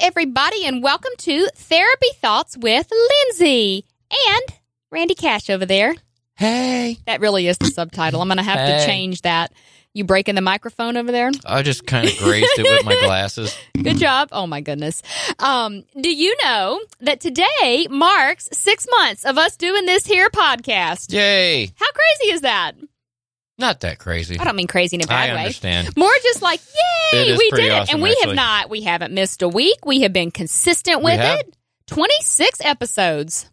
everybody, and welcome to Therapy Thoughts with Lindsay and Randy Cash over there. Hey. That really is the subtitle. I'm going to have Hey. to change that. You breaking the microphone over there? I just kind of grazed it with my glasses. Good job. Oh my goodness. Um, do you know that today marks six months of us doing this here podcast? Yay. How crazy is that? Not that crazy. I don't mean crazy in a bad I way. understand. More just like, yay, we did it. awesome, and we have not, we haven't missed a week. We have been consistent with it. 26 episodes.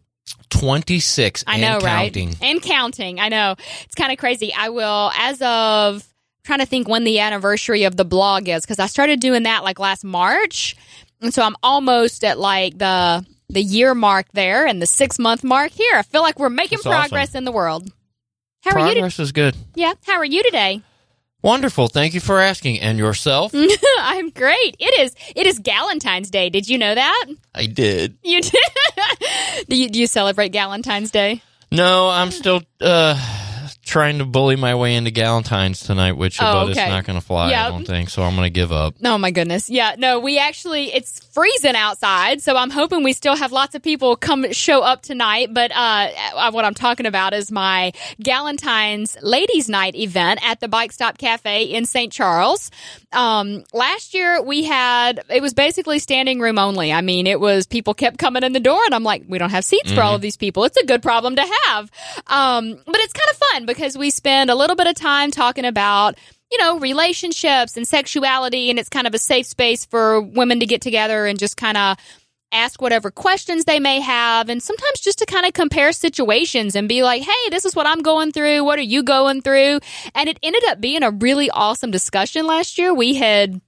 26 I and know, counting. right? And counting. I know. It's kind of crazy. I will, as of trying to think when the anniversary of the blog is, because I started doing that like last March. And so I'm almost at like the the year mark there and the six month mark here. I feel like we're making That's awesome. progress in the world. How are you? Progress is good. yeah. How are you today? Wonderful. Thank you for asking. And yourself? I'm great. It is. It is Galentine's Day. Did you know that? I did. You did. do you do you celebrate Galentine's Day? No, I'm still uh trying to bully my way into Galentine's tonight, which Oh, but it's not going to fly, Yeah. I don't think. So I'm going to give up. Oh my goodness. Yeah, no, we actually it's freezing outside, so I'm hoping we still have lots of people come show up tonight, but uh uh, what I'm talking about is my Galentine's Ladies Night event at the Bike Stop Cafe in St. Charles. Um last year we had it was basically standing room only. I mean, it was people kept coming in the door and I'm like, we don't have seats for all of these people. It's a good problem to have. Um but it's kind of fun because we spend a little bit of time talking about you know, relationships and sexuality, and it's kind of a safe space for women to get together and just kind of ask whatever questions they may have, and sometimes just to kind of compare situations and be like, hey, this is what I'm going through. What are you going through? And it ended up being a really awesome discussion last year. We had.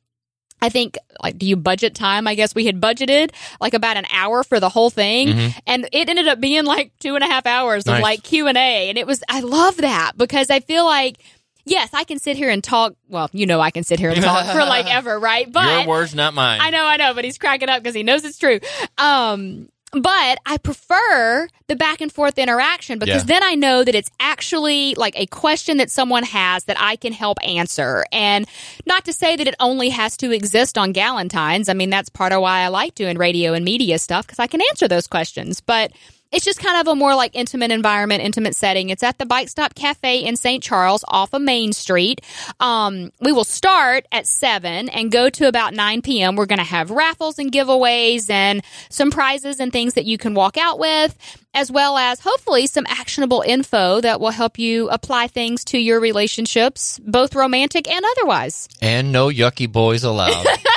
I think, like, do you budget time? I guess we had budgeted like about an hour for the whole thing, and it ended up being like two and a half hours of like Q and A, and it was. I love that because I feel like yes, I can sit here and talk. Well, you know, I can sit here and talk for like ever, right? But Your words, not mine. I know, I know, but he's cracking up because he knows it's true. Um, but I prefer the back and forth interaction because Yeah. then I know that it's actually like a question that someone has that I can help answer. And not to say that it only has to exist on Galentine's. I mean, that's part of why I like doing radio and media stuff because I can answer those questions. But it's just kind of a more like intimate environment, intimate setting. It's at the Bike Stop Cafe in St. Charles off of Main Street. Um, we will start at 7 and go to about 9 p.m. We're going to have raffles and giveaways and some prizes and things that you can walk out with, as well as hopefully some actionable info that will help you apply things to your relationships, both romantic and otherwise. and no yucky boys allowed.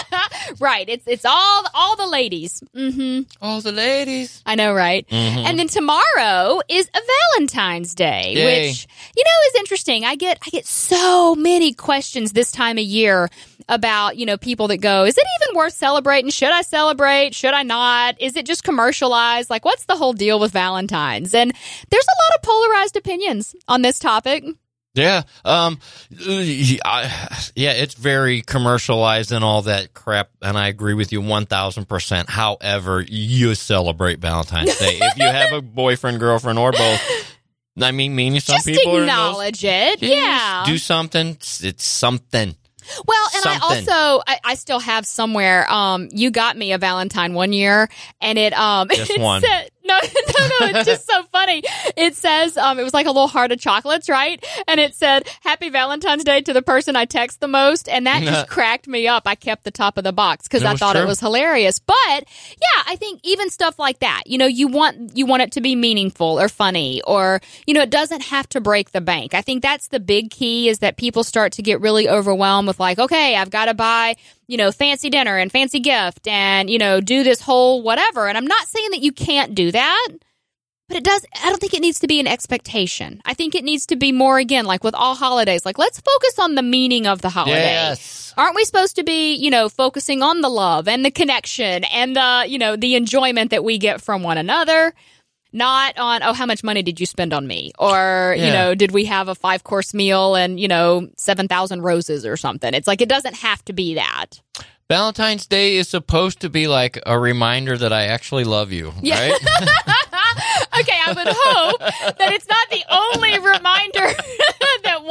Right. It's, it's all, all the ladies. Mm-hmm. All the ladies. I know, right? And then tomorrow is a Valentine's Day, Yay. which you know is interesting. I get I get so many questions this time of year about you know people that go, is it even worth celebrating? Should I celebrate? Should I not? Is it just commercialized? Like, what's the whole deal with Valentine's? And there's a lot of polarized opinions on this topic. Yeah. Um. yeah. It's very commercialized and all that crap, and I agree with you one thousand percent. However, you celebrate Valentine's Day if you have a boyfriend, girlfriend, or both. I mean, meaning some just people are those- acknowledge it. Yeah. do something. It's, it's something. Well, and Something. I also I, I still have somewhere. Um, you got me a Valentine one year, and it um Just it one. said- no, no, no. It's just so funny. It says um, it was like a little heart of chocolates, right? And it said "Happy Valentine's Day" to the person I text the most, and that just cracked me up. I kept the top of the box because I thought it was hilarious. But yeah, I think even stuff like that, you know, you want you want it to be meaningful or funny, or you know, it doesn't have to break the bank. I think that's the big key is that people start to get really overwhelmed with like, okay, I've got to buy you know, fancy dinner and fancy gift and, you know, do this whole whatever. And I'm not saying that you can't do that, but it does, I don't think it needs to be an expectation. I think it needs to be more, again, like with all holidays, like let's focus on the meaning of the holiday. Yes. Aren't we supposed to be, you know, focusing on the love and the connection and the, you know, the enjoyment that we get from one another? Not on, oh, how much money did you spend on me? Or, you know, did we have a five course meal and, you know, 7,000 roses or something? It's like, it doesn't have to be that. Valentine's Day is supposed to be like a reminder that I actually love you, Yeah. right? okay, I would hope that it's not the only reminder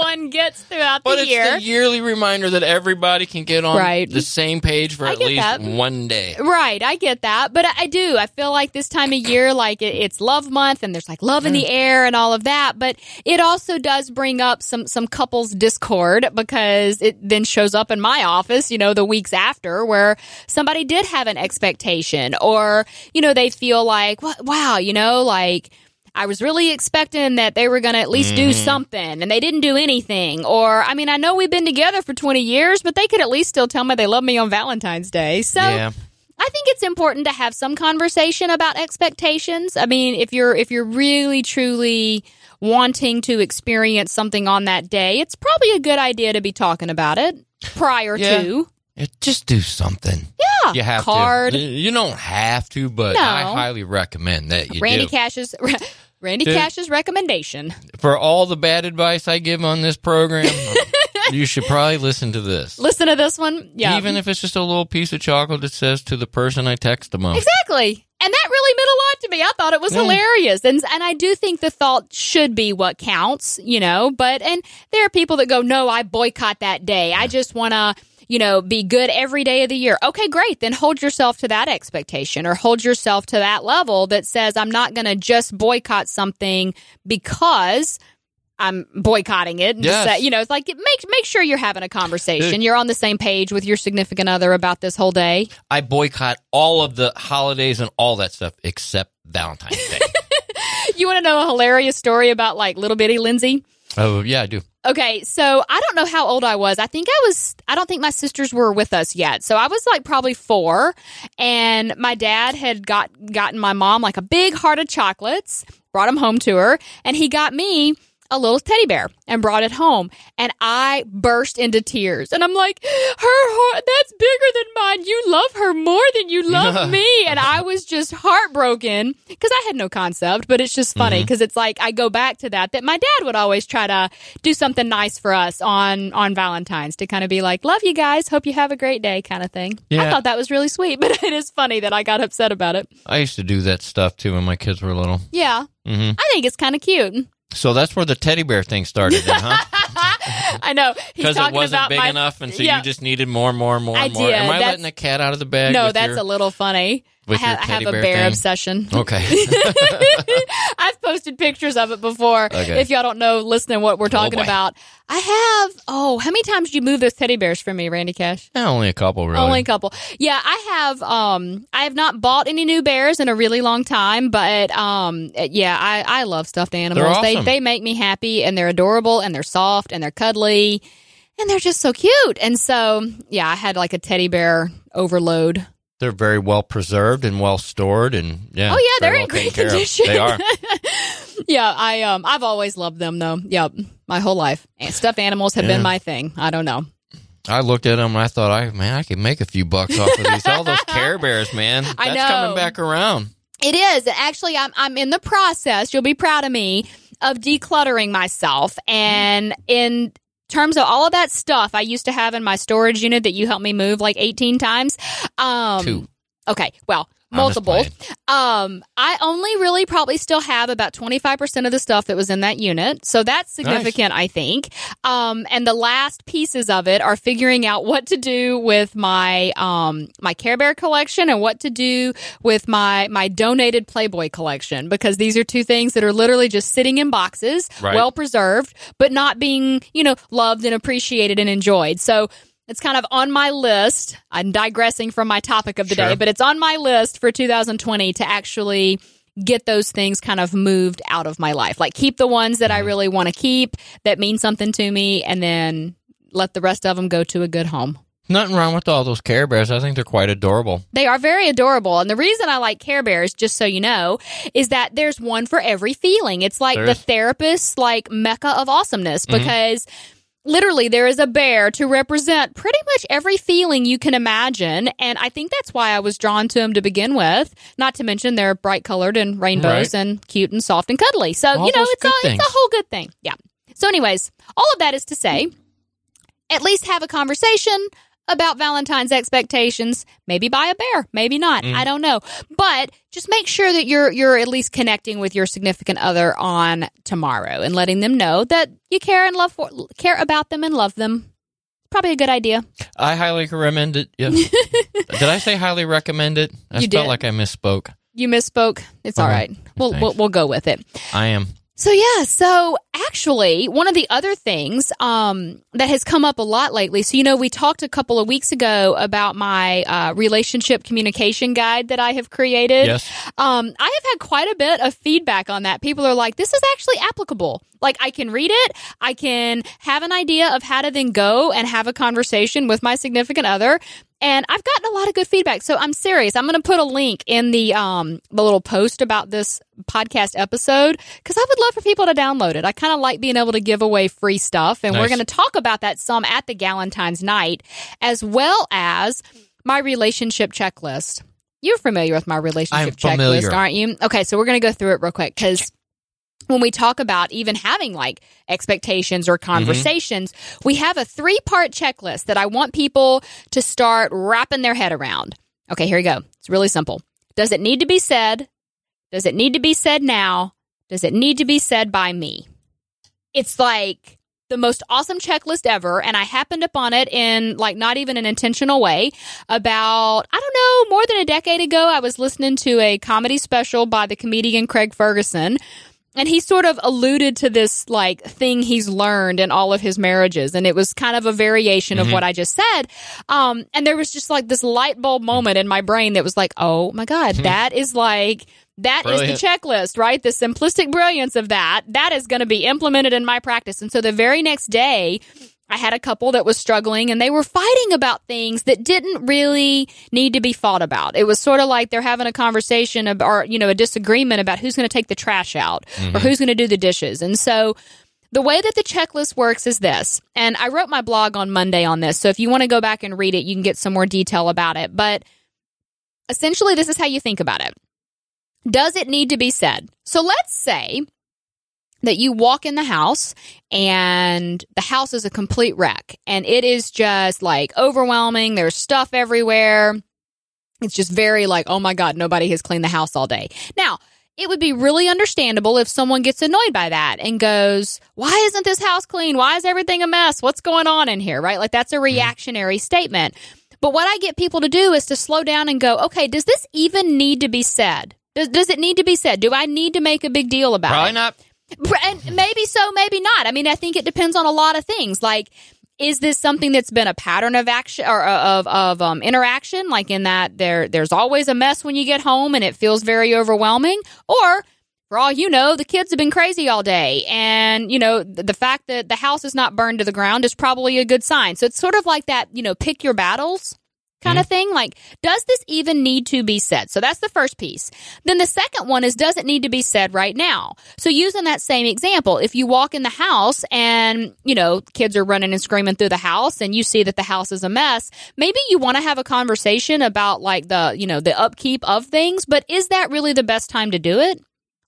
everyone gets throughout But the it's year. the yearly reminder that everybody can get on Right. the same page for I at least that. one day. Right, I get that, but I, I do. I feel like this time of year, like it, it's love month, and there's like love in the mm. air and all of that. But it also does bring up some some couples discord because it then shows up in my office, you know, the weeks after, where somebody did have an expectation, or you know, they feel like, "Wa- wow, you know, like. I was really expecting that they were going to at least do Mm-hmm. something and they didn't do anything. Or, I mean, I know we've been together for 20 years, but they could at least still tell me they love me on Valentine's Day. So, Yeah. I think it's important to have some conversation about expectations. I mean, if you're if you're really truly wanting to experience something on that day, it's probably a good idea to be talking about it prior Yeah. to. Just do something. Yeah, You have card. to. You don't have to, but No. I highly recommend that you Randy do. Cash's Randy Dude. Cash's recommendation. For all the bad advice I give on this program, you should probably listen to this. Listen to this one. Yeah, Even if it's just a little piece of chocolate that says to the person I text the most. Exactly. And that really meant a lot to me. I thought it was Yeah. hilarious. And and I do think the thought should be what counts, you know, but and there are people that go, "No, I boycott that day. I just want to you know, be good every day of the year. Okay, great. Then hold yourself to that expectation or hold yourself to that level that says, I'm not going to just boycott something because I'm boycotting it. And Yes. just say- you know, it's like, make, make sure you're having a conversation. You're on the same page with your significant other about this whole day. I boycott all of the holidays and all that stuff except Valentine's Day. You want to know a hilarious story about like little bitty Lindsay? oh, yeah, I do. Okay, so I don't know how old I was. I think I was, I don't think my sisters were with us yet. So I was like probably four, and my dad had got gotten my mom like a big heart of chocolates, brought them home to her, and he got me a little teddy bear and brought it home. And I burst into tears. And I'm like, her heart, that's bigger than mine. You love her more than you love me. And I was just heartbroken because I had no concept, but it's just funny because it's like I go back to that, that my dad would always try to do something nice for us on, on Valentine's to kind of be like, love you guys. Hope you have a great day kind of thing. I thought that was really sweet, but it is funny that I got upset about it. I used to do that stuff too when my kids were little. Yeah. Mm-hmm. I think it's kind of cute. So that's where the teddy bear thing started, then, huh? I know. Because it wasn't big my, enough, and so yeah. you just needed more and more and more I and more. did. Am I That's- letting the cat out of the bag? No, that's your- a little funny. I have, I have a bear bear obsession. Okay. I've posted pictures of it before. Okay. If y'all don't know, listening what we're talking boy. about. I have. Oh, how many times did you move those teddy bears for me, Randy Cash? yeah, only a couple, really. Only a couple. Yeah, I have. Um, I have not bought any new bears in a really long time, but um, yeah, I I love stuffed animals. They they make me happy, and they're adorable, and they're soft, and they're cuddly, and they're just so cute. And so, yeah, I had like a teddy bear overload. They're very well preserved and well stored, and yeah. Oh yeah, they're very in great condition. They are. yeah, I um I've always loved them though. Yep, my whole life. And stuffed animals have Yeah. been my thing. I don't know. I looked at them and I thought, I man, I could make a few bucks off of these. All those Care Bears, man. That's I know. coming back around. It is. Actually, I'm I'm in the process. You'll be proud of me of decluttering myself and in terms of all of that stuff I used to have in my storage unit that you helped me move like 18 times. Um Two. Okay, well, multiple. Um, I only really probably still have about 25% of the stuff that was in that unit. So that's significant, I think. Um, and the last pieces of it are figuring out what to do with my, um, my Care Bear collection and what to do with my, my donated Playboy collection because these are two things that are literally just sitting in boxes, Right. well preserved, but not being, you know, loved and appreciated and enjoyed. So, it's kind of on my list. I'm digressing from my topic of the Sure. day, but it's on my list for 2020 to actually get those things kind of moved out of my life. Like keep the ones that I Mm-hmm. really want to keep that mean something to me and then let the rest of them go to a good home. Nothing wrong with all those Care Bears. I think they're quite adorable. They are very adorable. And the reason I like Care Bears, just so you know, is that there's one for every feeling. It's like There the is. therapist's like mecca of awesomeness Mm-hmm. Literally there is a bear to represent pretty much every feeling you can imagine. And I think that's why I was drawn to them to begin with. Not to mention they're bright colored and rainbows Right. and cute and soft and cuddly. So, All you know, it's a, it's a whole good thing. Yeah. So anyways, all of that is to say, at least have a conversation about Valentine's expectations. Maybe buy a bear, maybe not. Mm. I don't know. But just make sure that you're you're at least connecting with your significant other on tomorrow and letting them know that you care and love for care about them and love them. Probably a good idea. I highly recommend it. Yeah. did I say highly recommend it? I You felt did. like I misspoke. You misspoke. It's all right. We'll, we'll we'll go with it. I am. So yeah, so actually, one of the other things um, that has come up a lot lately. So you know, we talked a couple of weeks ago about my uh, relationship communication guide that I have created. Yes. Um, I have had quite a bit of feedback on that. People are like, "This is actually applicable. Like, I can read it. I can have an idea of how to then go and have a conversation with my significant other." And I've gotten a lot of good feedback. So I'm serious. I'm going to put a link in the um the little post about this podcast episode because I would love for people to download it. I kind of like being able to give away free stuff, and we're going to talk about that some at the Galentine's night, as well as my relationship checklist. You're familiar with my relationship checklist, aren't you? Okay, so we're going to go through it real quick because when we talk about even having like expectations or mm-hmm. conversations, we have a three part checklist that I want people to start wrapping their head around. Okay, here we go. It's really simple. Does it need to be said? Does it need to be said now? Does it need to be said by me? It's like the most awesome checklist ever. And I happened upon it in like not even an intentional way. About, I don't know, more than a decade ago, I was listening to a comedy special by the comedian Craig Ferguson. And he sort of alluded to this like thing he's learned in all of his marriages. And it was kind of a variation of what I just said. Um, and there was just like this light bulb moment in my brain that was like, oh my God, that is like, that is Brilliant. the checklist, right? The simplistic brilliance of that. That is going to be implemented in my practice. And so the very next day, I had a couple that was struggling and they were fighting about things that didn't really need to be fought about. It was sort of like they're having a conversation about, or, you know, a disagreement about who's going to take the trash out or mm-hmm. who's going to do the dishes. And so the way that the checklist works is this. And I wrote my blog on Monday on this. So if you want to go back and read it, you can get some more detail about it. But essentially, this is how you think about it. Does it need to be said? So let's say that you walk in the house and the house is a complete wreck and it is just like overwhelming. There's stuff everywhere. It's just very like, oh my God, nobody has cleaned the house all day. Now, it would be really understandable if someone gets annoyed by that and goes, why isn't this house clean? Why is everything a mess? What's going on in here? Right? Like that's a mm-hmm. reactionary statement. But what I get people to do is to slow down and go, okay, does this even need to be said? Does, does it need to be said? Do I need to make a big deal about Probably it? Probably not. And maybe so, maybe not. I mean, I think it depends on a lot of things. Like, is this something that's been a pattern of action or uh, of of um, interaction? Like in that there there's always a mess when you get home and it feels very overwhelming, or for all you know, the kids have been crazy all day, and you know th- the fact that the house is not burned to the ground is probably a good sign. So it's sort of like that, you know, pick your battles kind of mm-hmm. thing. Like, does this even need to be said? So that's the first piece. Then the second one is, does it need to be said right now? So using that same example, if you walk in the house and, you know, kids are running and screaming through the house and you see that the house is a mess, maybe you want to have a conversation about like the, you know, the upkeep of things, but is that really the best time to do it?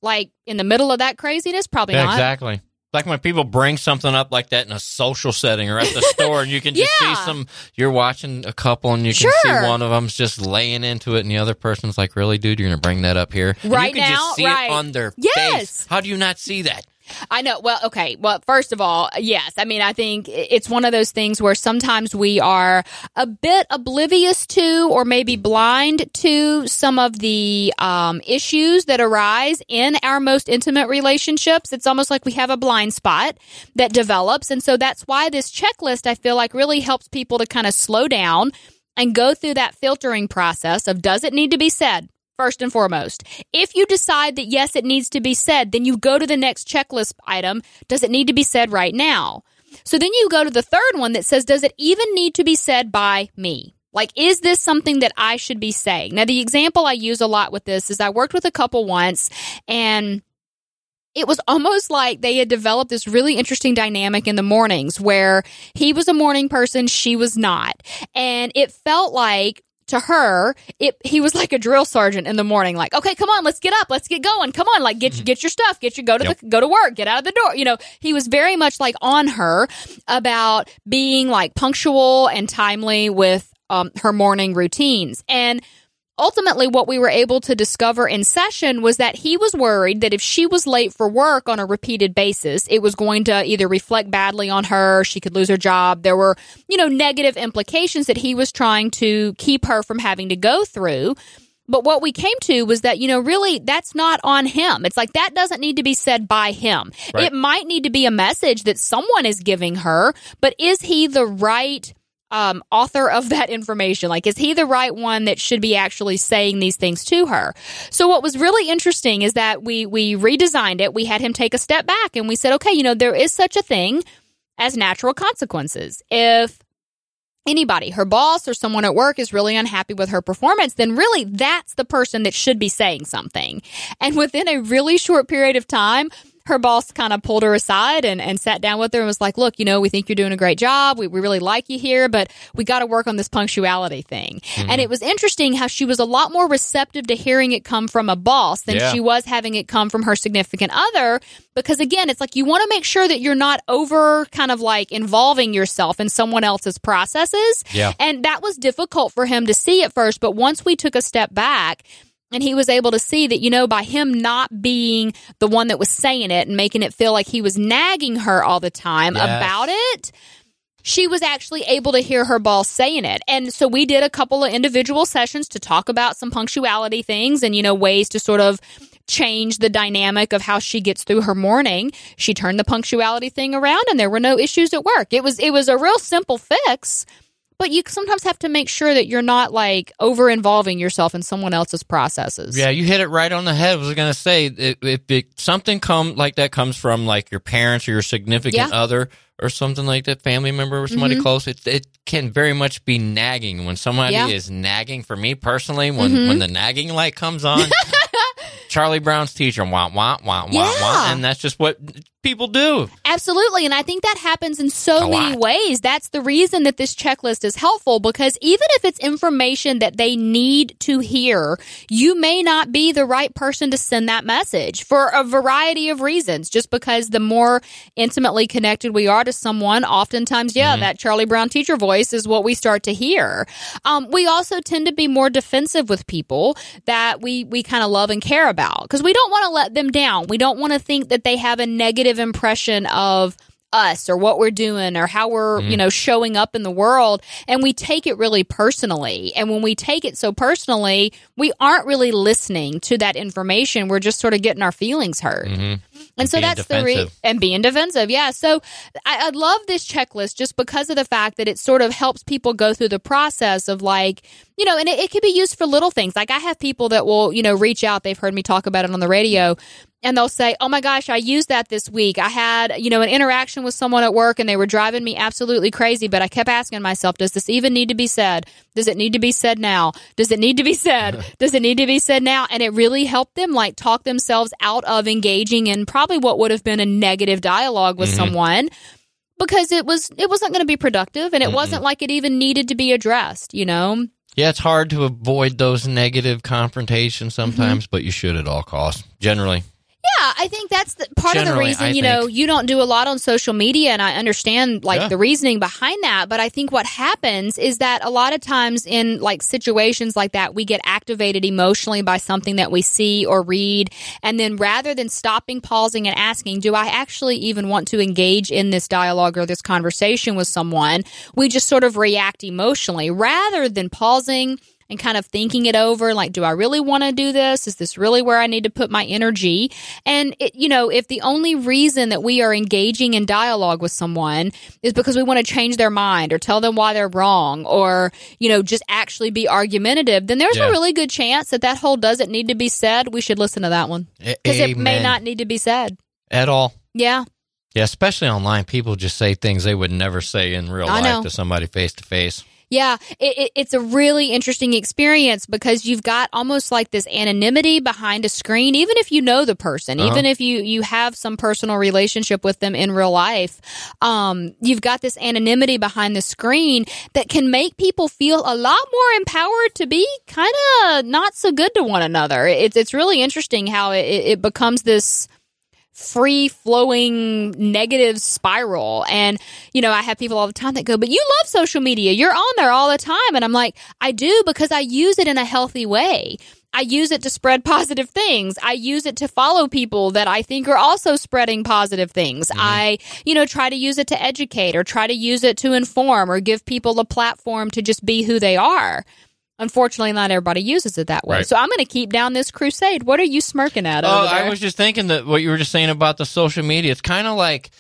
Like in the middle of that craziness? Probably Yeah, not. exactly. Like when people bring something up like that in a social setting or at the store, and you can just Yeah. see some. You're watching a couple, and you can Sure. see one of them's just laying into it, and the other person's like, "Really, dude, you're gonna bring that up here?" And Right you can now? just see Right. it on their Yes. face. How do you not see that? I know. Well, okay. Well, first of all, yes. I mean, I think it's one of those things where sometimes we are a bit oblivious to or maybe blind to some of the um, issues that arise in our most intimate relationships. It's almost like we have a blind spot that develops. And so that's why this checklist, I feel like, really helps people to kind of slow down and go through that filtering process of does it need to be said? First and foremost, if you decide that yes, it needs to be said, then you go to the next checklist item. Does it need to be said right now? So then you go to the third one that says, does it even need to be said by me? Like, is this something that I should be saying? Now, the example I use a lot with this is I worked with a couple once and it was almost like they had developed this really interesting dynamic in the mornings where he was a morning person, she was not. And it felt like to her, it he was like a drill sergeant in the morning, like, okay, come on, let's get up, let's get going, come on, like get get your stuff, get your go to Yep. the go to work, get out of the door. You know, he was very much like on her about being like punctual and timely with um, her morning routines and. Ultimately, what we were able to discover in session was that he was worried that if she was late for work on a repeated basis, it was going to either reflect badly on her, she could lose her job. There were, you know, negative implications that he was trying to keep her from having to go through. But what we came to was that, you know, really that's not on him. It's like that doesn't need to be said by him. Right. It might need to be a message that someone is giving her, but is he the right um, author of that information? Like, is he the right one that should be actually saying these things to her? So, what was really interesting is that we we redesigned it. We had him take a step back, and we said, okay, you know, there is such a thing as natural consequences. If anybody, her boss or someone at work is really unhappy with her performance, then really that's the person that should be saying something. And within a really short period of time, her boss kind of pulled her aside and, and sat down with her and was like, look, you know, we think you're doing a great job. We, we really like you here, but we got to work on this punctuality thing. Mm-hmm. And it was interesting how she was a lot more receptive to hearing it come from a boss than Yeah. she was having it come from her significant other. Because again, it's like you want to make sure that you're not over kind of like involving yourself in someone else's processes. Yeah. And that was difficult for him to see at first. But once we took a step back, and he was able to see that, you know, by him not being the one that was saying it and making it feel like he was nagging her all the time Yes. about it, she was actually able to hear her boss saying it. And so we did a couple of individual sessions to talk about some punctuality things and, you know, ways to sort of change the dynamic of how she gets through her morning. She turned the punctuality thing around and there were no issues at work. It was it was a real simple fix. But you sometimes have to make sure that you're not like over involving yourself in someone else's processes. Yeah, you hit it right on the head. I was going to say if, if it, something come like that comes from like your parents or your significant Yeah. Mm-hmm. other or something like that, family member or somebody close, it it can very much be nagging. When somebody Yeah. Mm-hmm. is nagging, for me personally, when when the nagging light comes on, Charlie Brown's teacher, wah wah wah wah Yeah. wah, and that's just what people do. Absolutely. And I think that happens in so many ways. That's the reason that this checklist is helpful because even if it's information that they need to hear, you may not be the right person to send that message for a variety of reasons. Just because the more intimately connected we are to someone, oftentimes, yeah, that Charlie Brown teacher voice is what we start to hear. Um, we also tend to be more defensive with people that we, we kind of love and care about because we don't want to let them down. We don't want to think that they have a negative impression of us or what we're doing or how we're, you mm-hmm. know, showing up in the world. And we take it really personally. And when we take it so personally, we aren't really listening to that information. We're just sort of getting our feelings hurt. Mm-hmm. And so that's the re- and being defensive. Yeah. So I, I love this checklist just because of the fact that it sort of helps people go through the process of like, you know, and it, it can be used for little things. Like I have people that will, you know, reach out. They've heard me talk about it on the radio and they'll say, Oh my gosh, I used that this week. I had, you know, an interaction with someone at work and they were driving me absolutely crazy, but I kept asking myself, does this even need to be said? Does it need to be said now? Does it need to be said? Does it need to be said now? And it really helped them like talk themselves out of engaging in probably what would have been a negative dialogue with someone because it was it wasn't going to be productive and it wasn't like it even needed to be addressed, you know. Yeah, it's hard to avoid those negative confrontations Mm-hmm. sometimes, but you should at all costs. Generally, Yeah, I think that's the, part of the reason, I you know, think- you don't do a lot on social media and I understand like Yeah. the reasoning behind that, but I think what happens is that a lot of times in like situations like that, we get activated emotionally by something that we see or read. And then rather than stopping, pausing and asking, do I actually even want to engage in this dialogue or this conversation with someone? We just sort of react emotionally rather than pausing and kind of thinking it over like do i really want to do this is this really where i need to put my energy and it, you know if the only reason that we are engaging in dialogue with someone is because we want to change their mind or tell them why they're wrong or you know just actually be argumentative then there's Yeah. a really good chance that that whole doesn't need to be said we should listen to that one because it may not need to be said at all. yeah Yeah, especially online, people just say things they would never say in real I life know. to somebody face to face. Yeah, it, it, it's a really interesting experience because you've got almost like this anonymity behind a screen. Even if you know the person, Uh-huh. even if you you have some personal relationship with them in real life, um, you've got this anonymity behind the screen that can make people feel a lot more empowered to be kind of not so good to one another. It's it's really interesting how it, it becomes this free flowing negative spiral. And, you know, I have people all the time that go, but you love social media. You're on there all the time. And I'm like, I do because I use it in a healthy way. I use it to spread positive things. I use it to follow people that I think are also spreading positive things. Mm-hmm. I, you know, try to use it to educate or try to use it to inform or give people a platform to just be who they are. Unfortunately, not everybody uses it that way. Right. So I'm going to keep down this crusade. What are you smirking at? Oh, there? I was just thinking that what you were just saying about the social media. It's kind of like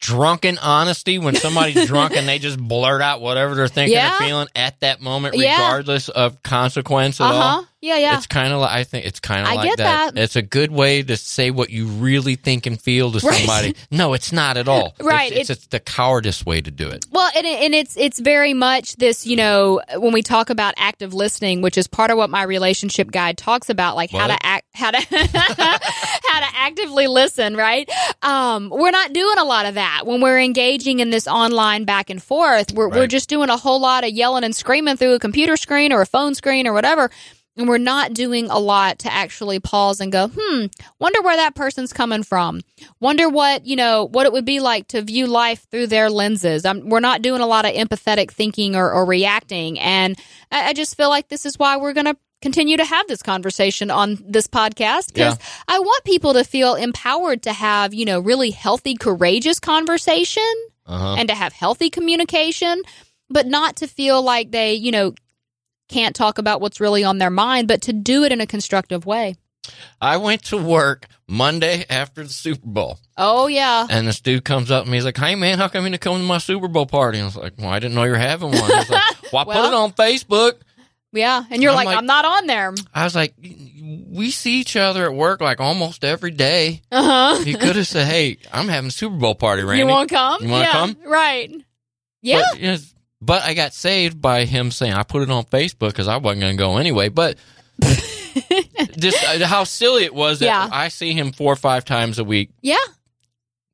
drunken honesty when somebody's drunk and they just blurt out whatever they're thinking Yeah. or feeling at that moment, Yeah. regardless of consequence at Uh huh. all. Yeah, yeah. It's kind of like I think it's kind of I like get that. It's a good way to say what you really think and feel to Right. somebody. No, it's not at all. Right. It's, it's, it's the cowardice way to do it. Well, and, and it's it's very much this, you know, when we talk about active listening, which is part of what my relationship guide talks about, like how to act, how to how to actively listen. Right? Um, we're not doing a lot of that when we're engaging in this online back and forth. We're we're just doing a whole lot of yelling and screaming through a computer screen or a phone screen or whatever. And we're not doing a lot to actually pause and go, hmm, wonder where that person's coming from. Wonder what, you know, what it would be like to view life through their lenses. Um we're not doing a lot of empathetic thinking or, or reacting. And I, I just feel like this is why we're going to continue to have this conversation on this podcast because I want people to feel empowered to have, you know, really healthy, courageous conversation Uh-huh. and to have healthy communication, but not to feel like they, you know, can't talk about what's really on their mind, but to do it in a constructive way. I went to work Monday after the Super Bowl. Oh yeah. And this dude comes up to me. He's like, "Hey man, how come you didn't come to my Super Bowl party?" And I was like, "Well, I didn't know you were having one." He's like, "Well, I put it on Facebook." Yeah. And you're I'm like, like- I'm not on there. I was like, "We see each other at work like almost every day." Uh-huh. He could have said, "Hey, I'm having a Super Bowl party, Randy." You won't come? You wanna yeah, come? Right. Yeah. But, yes, but I got saved by him saying I put it on Facebook because I wasn't going to go anyway. But just uh, how silly it was that Yeah. I see him four or five times a week. yeah.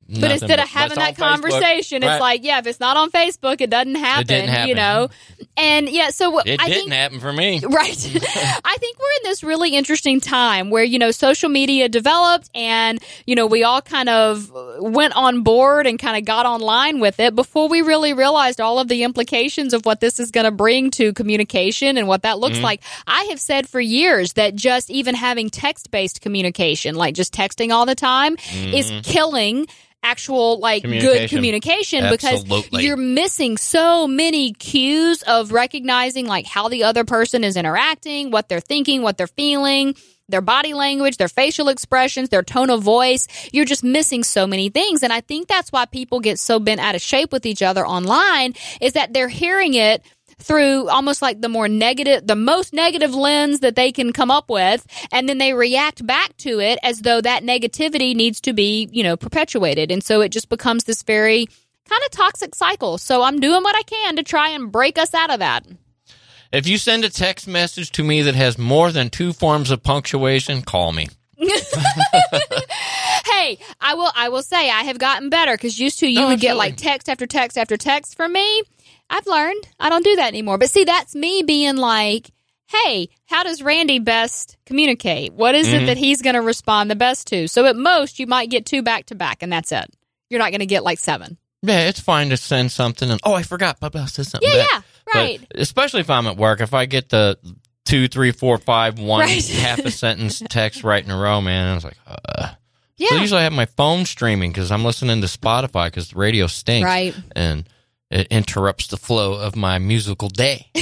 But nothing instead of having that on Facebook. conversation, Right. it's like, yeah, if it's not on Facebook, it doesn't happen. It happen. You know? And yeah, so it I didn't think happen for me. Right. I think we're in this really interesting time where, you know, social media developed and, you know, we all kind of went on board and kind of got online with it before we really realized all of the implications of what this is going to bring to communication and what that looks Mm-hmm. like. I have said for years that just even having text based communication, like just texting all the time, is killing actual like good Mm-hmm. Communication. communication because you're missing so many cues of recognizing like how the other person is interacting, what they're thinking, what they're feeling, their body language, their facial expressions, their tone of voice. You're just missing so many things. And I think that's why people get so bent out of shape with each other online is that they're hearing it through almost like the more negative, the most negative lens that they can come up with. And then they react back to it as though that negativity needs to be, you know, perpetuated. And so it just becomes this very kind of toxic cycle. So I'm doing what I can to try and break us out of that. If you send a text message to me that has more than two forms of punctuation, call me. Hey, I will I will say I have gotten better because used to you No, would get like text after text after text from me. I've learned I don't do that anymore. But see, that's me being like, hey, how does Randy best communicate? What is Mm-hmm. it that he's going to respond the best to? So at most, you might get two back to back, and that's it. You're not going to get like seven. Yeah, it's fine to send something and oh, I forgot, but I'll send something Yeah, back. yeah, But right. especially if I'm at work, if I get the two, three, four, five, one Right. half a sentence text right in a row, man, I was like, uh. yeah, So usually I have my phone streaming because I'm listening to Spotify because the radio stinks, right. and it interrupts the flow of my musical day.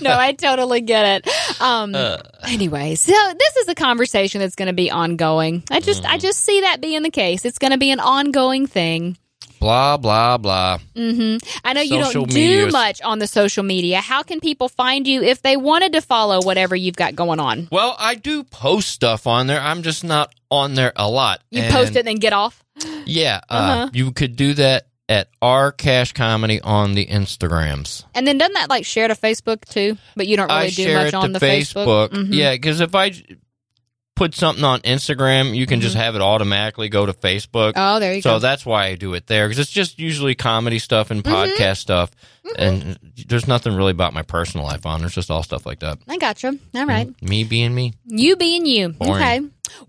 no, I totally get it. Um, Uh. anyway, so this is a conversation that's going to be ongoing. I just, Mm. I just see that being the case. It's going to be an ongoing thing. blah blah blah. Mm-hmm. I know you don't do is- much on the social media. How can people find you if they wanted to follow whatever you've got going on? Well, I do post stuff on there. I'm just not on there a lot. You And post it and then get off. Yeah, uh, Uh-huh. you could do that at R Cash Comedy on the Instagrams. And then doesn't that like share to Facebook too? But you don't really I do much on the Facebook. Mhm. Yeah, because if I put something on Instagram, you can just have it automatically go to Facebook. Mm-hmm. Oh, there you so go. Mm-hmm. that's why I do it there because it's just usually comedy stuff and podcast stuff, and there's nothing really about my personal life on. There's just all stuff like that. I gotcha. All right. Me being me. You being you. Boring. Okay.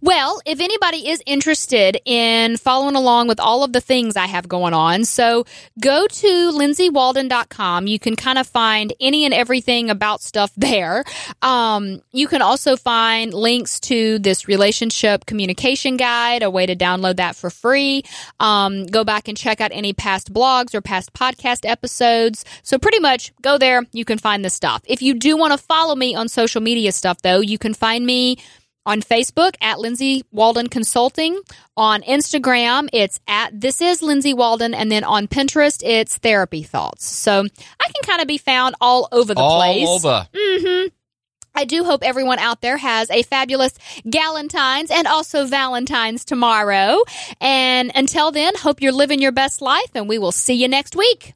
Well, if anybody is interested in following along with all of the things I have going on, so go to lindsaywalden.com. You can kind of find any and everything about stuff there. Um, you can also find links to this relationship communication guide, a way to download that for free. Um, go back and check out any past blogs or past podcast episodes. So pretty much go there. You can find the stuff. If you do want to follow me on social media stuff though, you can find me on Facebook at Lindsay Walden Consulting. On Instagram, it's at This is Lindsay Walden. And then on Pinterest, it's Therapy Thoughts. So I can kind of be found all over the all place. over. Mm-hmm. I do hope everyone out there has a fabulous Galentine's and also Valentine's tomorrow. And until then, hope you're living your best life and we will see you next week.